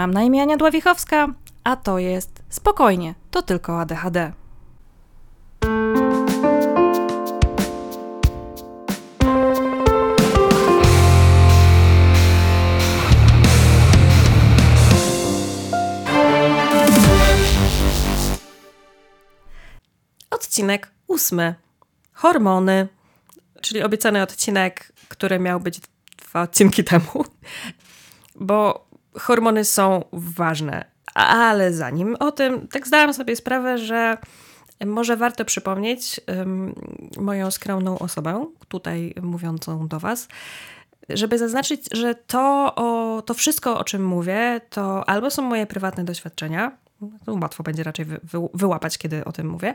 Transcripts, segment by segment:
Mam na imię Ania Dławichowska, a to jest Spokojnie, to tylko ADHD. Odcinek ósmy. Hormony, czyli obiecany odcinek, który miał być dwa odcinki temu, bo hormony są ważne. Ale zanim o tym, tak zdałam sobie sprawę, że może warto przypomnieć um, moją skromną osobę, tutaj mówiącą do Was, żeby zaznaczyć, że to, o, to wszystko, o czym mówię, to albo są moje prywatne doświadczenia, to łatwo będzie raczej wy, wy, wyłapać, kiedy o tym mówię,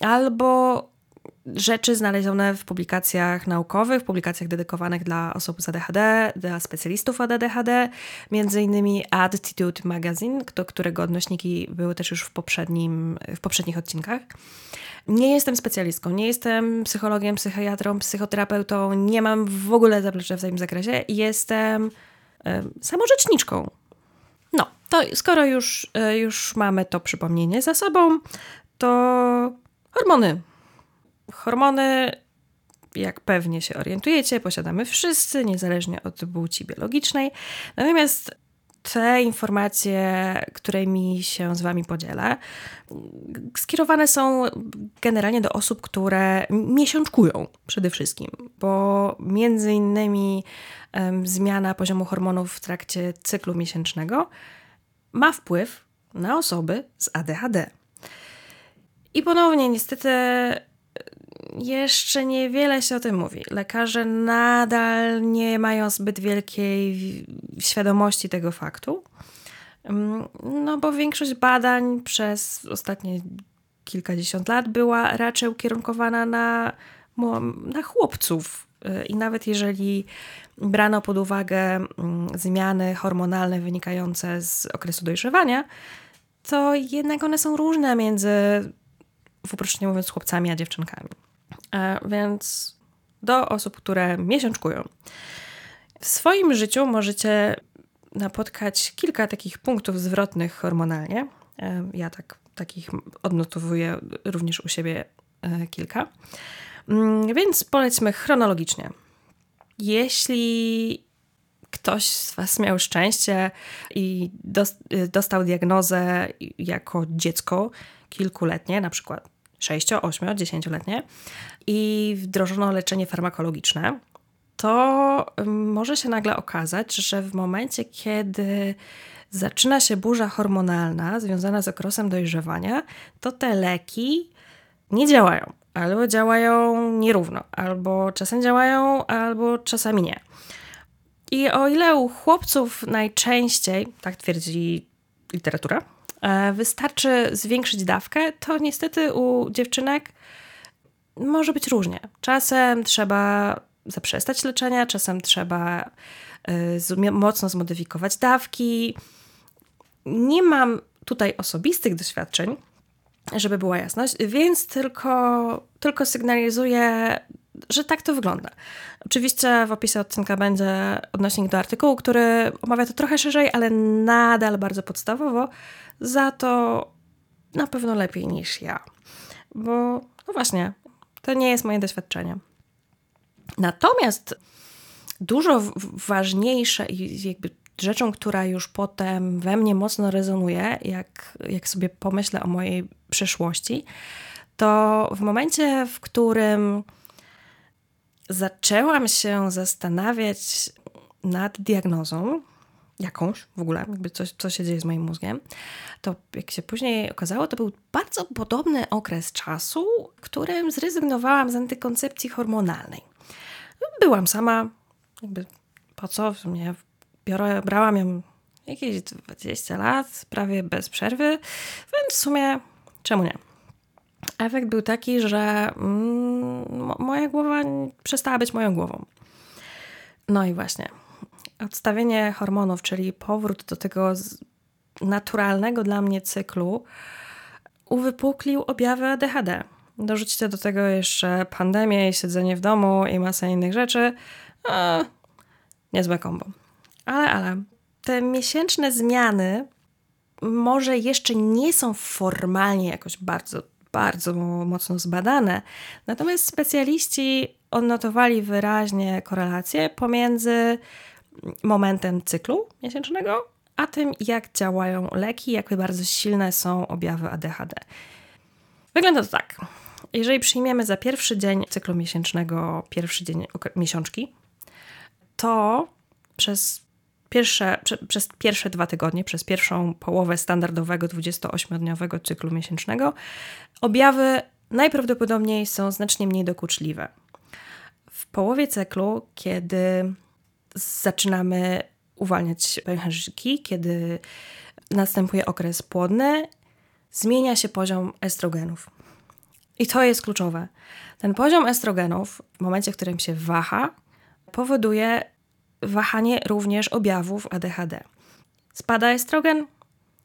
albo rzeczy znalezione w publikacjach naukowych, publikacjach dedykowanych dla osób z ADHD, dla specjalistów od ADHD, między innymi Attitude Magazine, do którego odnośniki były też już w, poprzednim, w poprzednich odcinkach. Nie jestem specjalistką, nie jestem psychologiem, psychiatrą, psychoterapeutą, nie mam w ogóle zaplecza w tym zakresie. Jestem y, samorzeczniczką. No, to skoro już, y, już mamy to przypomnienie za sobą, to hormony Hormony, jak pewnie się orientujecie, posiadamy wszyscy, niezależnie od płci biologicznej. Natomiast te informacje, którymi się z Wami podzielę, skierowane są generalnie do osób, które miesiączkują przede wszystkim, bo między innymi um, zmiana poziomu hormonów w trakcie cyklu miesięcznego ma wpływ na osoby z ADHD. I ponownie, niestety, jeszcze niewiele się o tym mówi. Lekarze nadal nie mają zbyt wielkiej świadomości tego faktu. Mm, no bo większość badań przez ostatnie kilkadziesiąt lat była raczej ukierunkowana na, na chłopców. I nawet jeżeli brano pod uwagę mm, zmiany hormonalne wynikające z okresu dojrzewania, to jednak one są różne między, w uproszczeniu mówiąc, chłopcami a dziewczynkami. E, więc do osób, które miesiączkują. W swoim życiu możecie napotkać kilka takich punktów zwrotnych hormonalnie. E, ja tak, takich odnotowuję również u siebie e, kilka. Mm, więc polećmy chronologicznie. Jeśli ktoś z Was miał szczęście i dostał diagnozę jako dziecko kilkuletnie, na przykład 6, 8, 10-letnie i wdrożono leczenie farmakologiczne, to może się nagle okazać, że w momencie, kiedy zaczyna się burza hormonalna związana z okresem dojrzewania, to te leki nie działają. Albo działają nierówno, albo czasem działają, albo czasami nie. I o ile u chłopców najczęściej, tak twierdzi literatura, wystarczy zwiększyć dawkę, to niestety u dziewczynek może być różnie. Czasem trzeba zaprzestać leczenia, czasem trzeba e, mocno zmodyfikować dawki. Nie mam tutaj osobistych doświadczeń, żeby była jasność, więc tylko, tylko sygnalizuję, że tak to wygląda. Oczywiście w opisie odcinka będzie odnośnik do artykułu, który omawia to trochę szerzej, ale nadal bardzo podstawowo, za to na pewno lepiej niż ja. Bo, no właśnie, to nie jest moje doświadczenie. Natomiast dużo ważniejsze i jakby rzeczą, która już potem we mnie mocno rezonuje, jak, jak sobie pomyślę o mojej przeszłości, to w momencie, w którym zaczęłam się zastanawiać nad diagnozą, jakąś w ogóle, jakby coś, co się dzieje z moim mózgiem, to jak się później okazało, to był bardzo podobny okres czasu, w którym zrezygnowałam z antykoncepcji hormonalnej. Byłam sama, jakby po co w sumie biorę, brałam ją jakieś 20 lat, prawie bez przerwy, więc w sumie czemu nie? Efekt był taki, że mm, moja głowa przestała być moją głową. No i właśnie, odstawienie hormonów, czyli powrót do tego naturalnego dla mnie cyklu, uwypuklił objawy ADHD. Dorzućcie do tego jeszcze pandemię i siedzenie w domu i masę innych rzeczy. E, niezłe kombo. Ale, ale, te miesięczne zmiany może jeszcze nie są formalnie jakoś bardzo, bardzo mocno zbadane, natomiast specjaliści odnotowali wyraźnie korelację pomiędzy momentem cyklu miesięcznego, a tym, jak działają leki, jak bardzo silne są objawy ADHD. Wygląda to tak. Jeżeli przyjmiemy za pierwszy dzień cyklu miesięcznego, pierwszy dzień miesiączki, to przez pierwsze, prze, przez pierwsze dwa tygodnie, przez pierwszą połowę standardowego 28-dniowego cyklu miesięcznego, objawy najprawdopodobniej są znacznie mniej dokuczliwe. W połowie cyklu, kiedy zaczynamy uwalniać pęcherzyki, kiedy następuje okres płodny, zmienia się poziom estrogenów. I to jest kluczowe. Ten poziom estrogenów, w momencie, w którym się waha, powoduje wahanie również objawów ADHD. Spada estrogen,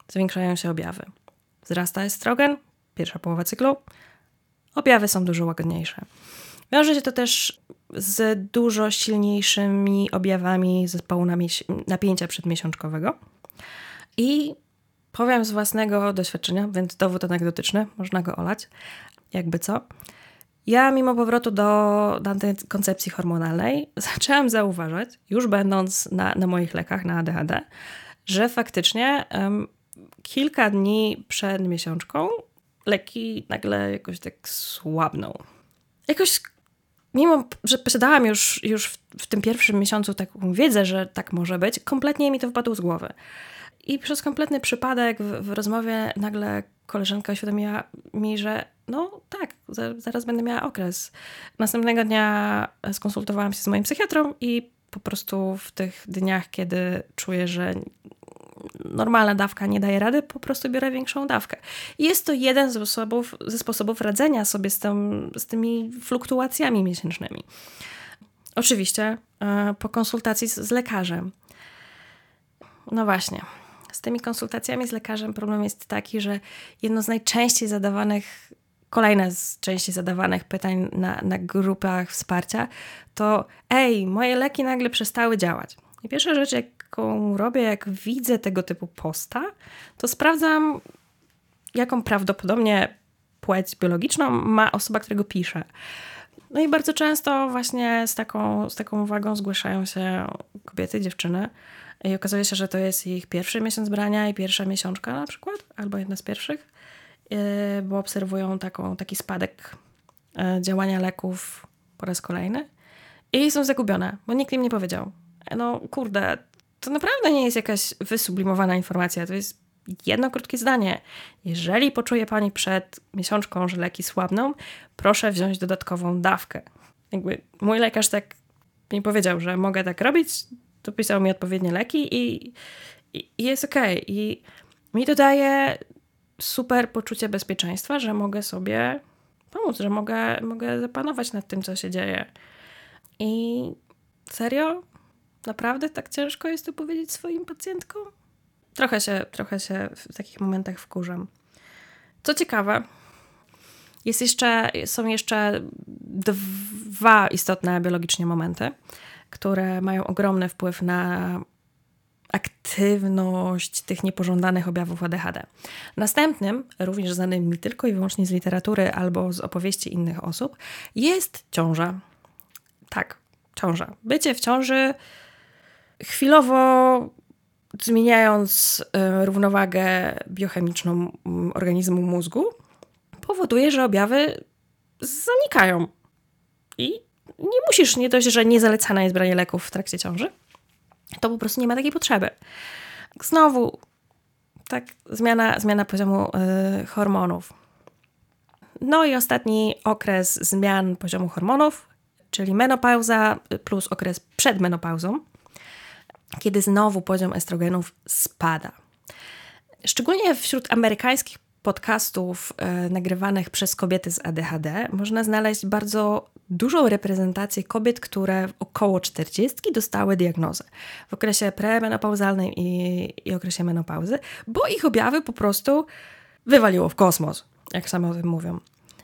zwiększają się objawy. Wzrasta estrogen, pierwsza połowa cyklu, objawy są dużo łagodniejsze. Wiąże się to też z dużo silniejszymi objawami zespołu napięcia przedmiesiączkowego. I powiem z własnego doświadczenia, więc dowód anegdotyczny, można go olać, jakby co. Ja, mimo powrotu do, do koncepcji hormonalnej, zaczęłam zauważać, już będąc na, na moich lekach na ADHD, że faktycznie um, kilka dni przed miesiączką leki nagle jakoś tak słabną. Jakoś, mimo że posiadałam już, już w, w tym pierwszym miesiącu taką wiedzę, że tak może być, kompletnie mi to wpadło z głowy. I przez kompletny przypadek w, w rozmowie nagle koleżanka uświadomiła mi, że no tak, zaraz będę miała okres. Następnego dnia skonsultowałam się z moim psychiatrą i po prostu w tych dniach, kiedy czuję, że normalna dawka nie daje rady, po prostu biorę większą dawkę. I jest to jeden z sposobów, ze sposobów radzenia sobie z, tym, z tymi fluktuacjami miesięcznymi. Oczywiście e, po konsultacji z, z lekarzem. No właśnie, z tymi konsultacjami z lekarzem problem jest taki, że jedno z najczęściej zadawanych, kolejne z częściej zadawanych pytań na, na grupach wsparcia to ej, moje leki nagle przestały działać. I pierwsza rzecz, jaką robię, jak widzę tego typu posta, to sprawdzam, jaką prawdopodobnie płeć biologiczną ma osoba, którego pisze. No i bardzo często właśnie z taką, z taką uwagą zgłaszają się kobiety, dziewczyny, i okazuje się, że to jest ich pierwszy miesiąc brania i pierwsza miesiączka na przykład, albo jedna z pierwszych, bo obserwują taką, taki spadek y, działania leków po raz kolejny i są zagubione, bo nikt im nie powiedział. No kurde, to naprawdę nie jest jakaś wysublimowana informacja, to jest jedno krótkie zdanie. Jeżeli poczuje Pani przed miesiączką, że leki słabną, proszę wziąć dodatkową dawkę. Jakby mój lekarz tak mi powiedział, że mogę tak robić, dopisał mi odpowiednie leki i, i, i jest okej. Okay. I mi to daje super poczucie bezpieczeństwa, że mogę sobie pomóc, że mogę, mogę zapanować nad tym, co się dzieje. I serio? Naprawdę tak ciężko jest to powiedzieć swoim pacjentkom? Trochę się, trochę się w takich momentach wkurzam. Co ciekawe, jest jeszcze, są jeszcze dwa istotne biologicznie momenty które mają ogromny wpływ na aktywność tych niepożądanych objawów ADHD. Następnym, również znanym mi tylko i wyłącznie z literatury albo z opowieści innych osób, jest ciąża. Tak, ciąża. Bycie w ciąży chwilowo zmieniając y, równowagę biochemiczną mm, organizmu mózgu, powoduje, że objawy zanikają. I nie musisz, nie dość, że niezalecane jest branie leków w trakcie ciąży, to po prostu nie ma takiej potrzeby. Znowu, tak, zmiana, zmiana poziomu y, hormonów. No i ostatni okres zmian poziomu hormonów, czyli menopauza plus okres przed menopauzą, kiedy znowu poziom estrogenów spada. Szczególnie wśród amerykańskich podcastów e, nagrywanych przez kobiety z ADHD można znaleźć bardzo dużą reprezentację kobiet, które około 40 dostały diagnozę w okresie premenopauzalnym i, i okresie menopauzy, bo ich objawy po prostu wywaliło w kosmos, jak same o tym mówią.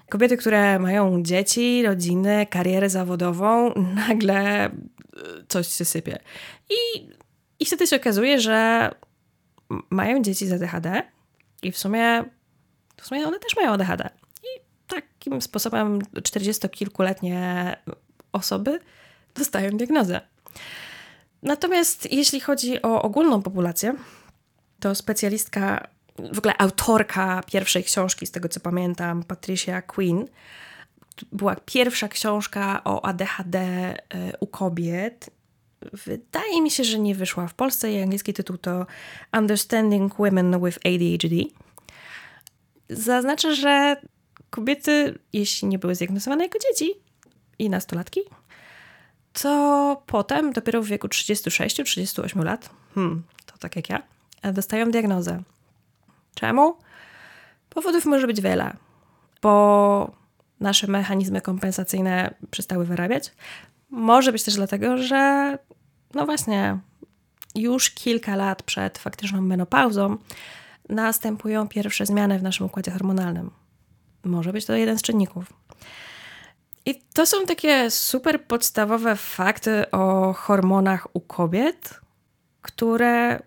Kobiety, które mają dzieci, rodziny, karierę zawodową, nagle e, coś się sypie. I I wtedy się okazuje, że mają dzieci z ADHD i w sumie, w sumie one też mają ADHD. Takim sposobem czterdziestokilkuletnie osoby dostają diagnozę. Natomiast jeśli chodzi o ogólną populację, to specjalistka, w ogóle autorka pierwszej książki, z tego co pamiętam, Patricia Quinn, była pierwsza książka o ADHD e, u kobiet. Wydaje mi się, że nie wyszła w Polsce. Jej angielski tytuł to Understanding Women with ADHD. Zaznaczę, że kobiety, jeśli nie były zdiagnozowane jako dzieci i nastolatki, to potem, dopiero w wieku 36-38 lat, hmm, to tak jak ja, dostają diagnozę. Czemu? Powodów może być wiele, bo nasze mechanizmy kompensacyjne przestały wyrabiać. Może być też dlatego, że no właśnie, już kilka lat przed faktyczną menopauzą następują pierwsze zmiany w naszym układzie hormonalnym. Może być to jeden z czynników. I to są takie super podstawowe fakty o hormonach u kobiet, które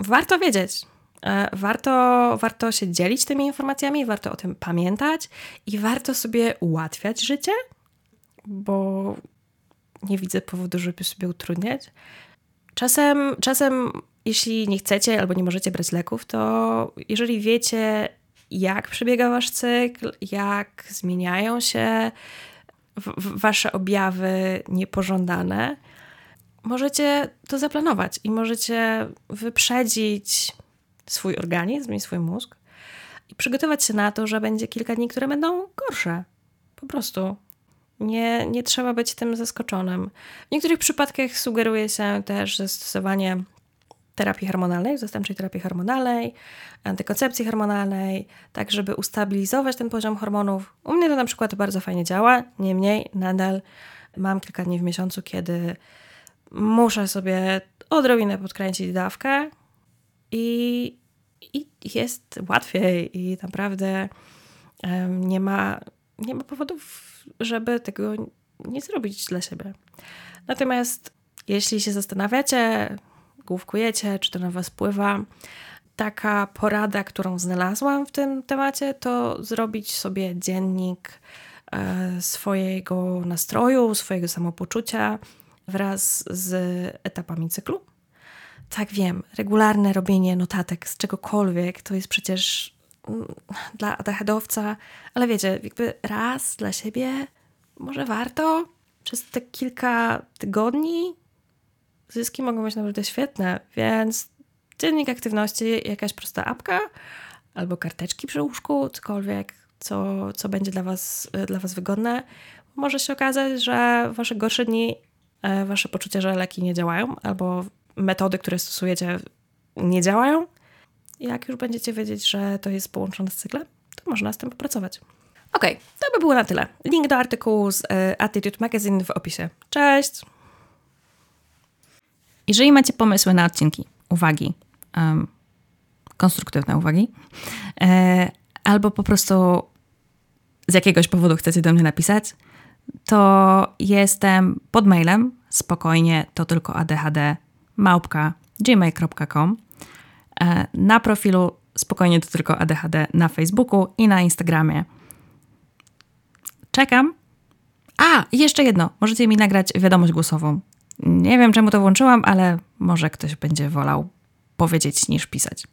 warto wiedzieć. E, warto, warto się dzielić tymi informacjami, warto o tym pamiętać i warto sobie ułatwiać życie, bo nie widzę powodu, żeby sobie utrudniać. Czasem, czasem, jeśli nie chcecie albo nie możecie brać leków, to jeżeli wiecie, jak przebiega wasz cykl, jak zmieniają się wasze objawy niepożądane, możecie to zaplanować i możecie wyprzedzić swój organizm i swój mózg i przygotować się na to, że będzie kilka dni, które będą gorsze. Po prostu. Nie, nie trzeba być tym zaskoczonym. W niektórych przypadkach sugeruje się też zastosowanie terapii hormonalnej, zastępczej terapii hormonalnej, antykoncepcji hormonalnej, tak żeby ustabilizować ten poziom hormonów. U mnie to na przykład bardzo fajnie działa, niemniej nadal mam kilka dni w miesiącu, kiedy muszę sobie odrobinę podkręcić dawkę i, i jest łatwiej i naprawdę um, nie ma, nie ma powodów, żeby tego nie zrobić dla siebie. Natomiast jeśli się zastanawiacie, główkujecie, czy to na Was wpływa, taka porada, którą znalazłam w tym temacie, to zrobić sobie dziennik e, swojego nastroju, swojego samopoczucia wraz z etapami cyklu. Tak wiem, regularne robienie notatek z czegokolwiek to jest przecież mm, dla ADHD-owca, ale wiecie, jakby raz dla siebie może warto przez te kilka tygodni zyski mogą być naprawdę świetne, więc dziennik aktywności, jakaś prosta apka albo karteczki przy łóżku, cokolwiek, co, co będzie dla was, dla was wygodne. Może się okazać, że wasze gorsze dni, e, wasze poczucie, że leki nie działają, albo metody, które stosujecie, nie działają. Jak już będziecie wiedzieć, że to jest połączone z cyklem, to można z tym popracować. Ok, to by było na tyle. Link do artykułu z e, Attitude Magazine w opisie. Cześć! Jeżeli macie pomysły na odcinki, uwagi, um, konstruktywne uwagi, e, albo po prostu z jakiegoś powodu chcecie do mnie napisać, to jestem pod mailem spokojnie to tylko ADHD małpka gmail.com e, na profilu spokojnie to tylko ADHD na Facebooku i na Instagramie. Czekam. A, jeszcze jedno. Możecie mi nagrać wiadomość głosową. Nie wiem, czemu to włączyłam, ale może ktoś będzie wolał powiedzieć niż pisać.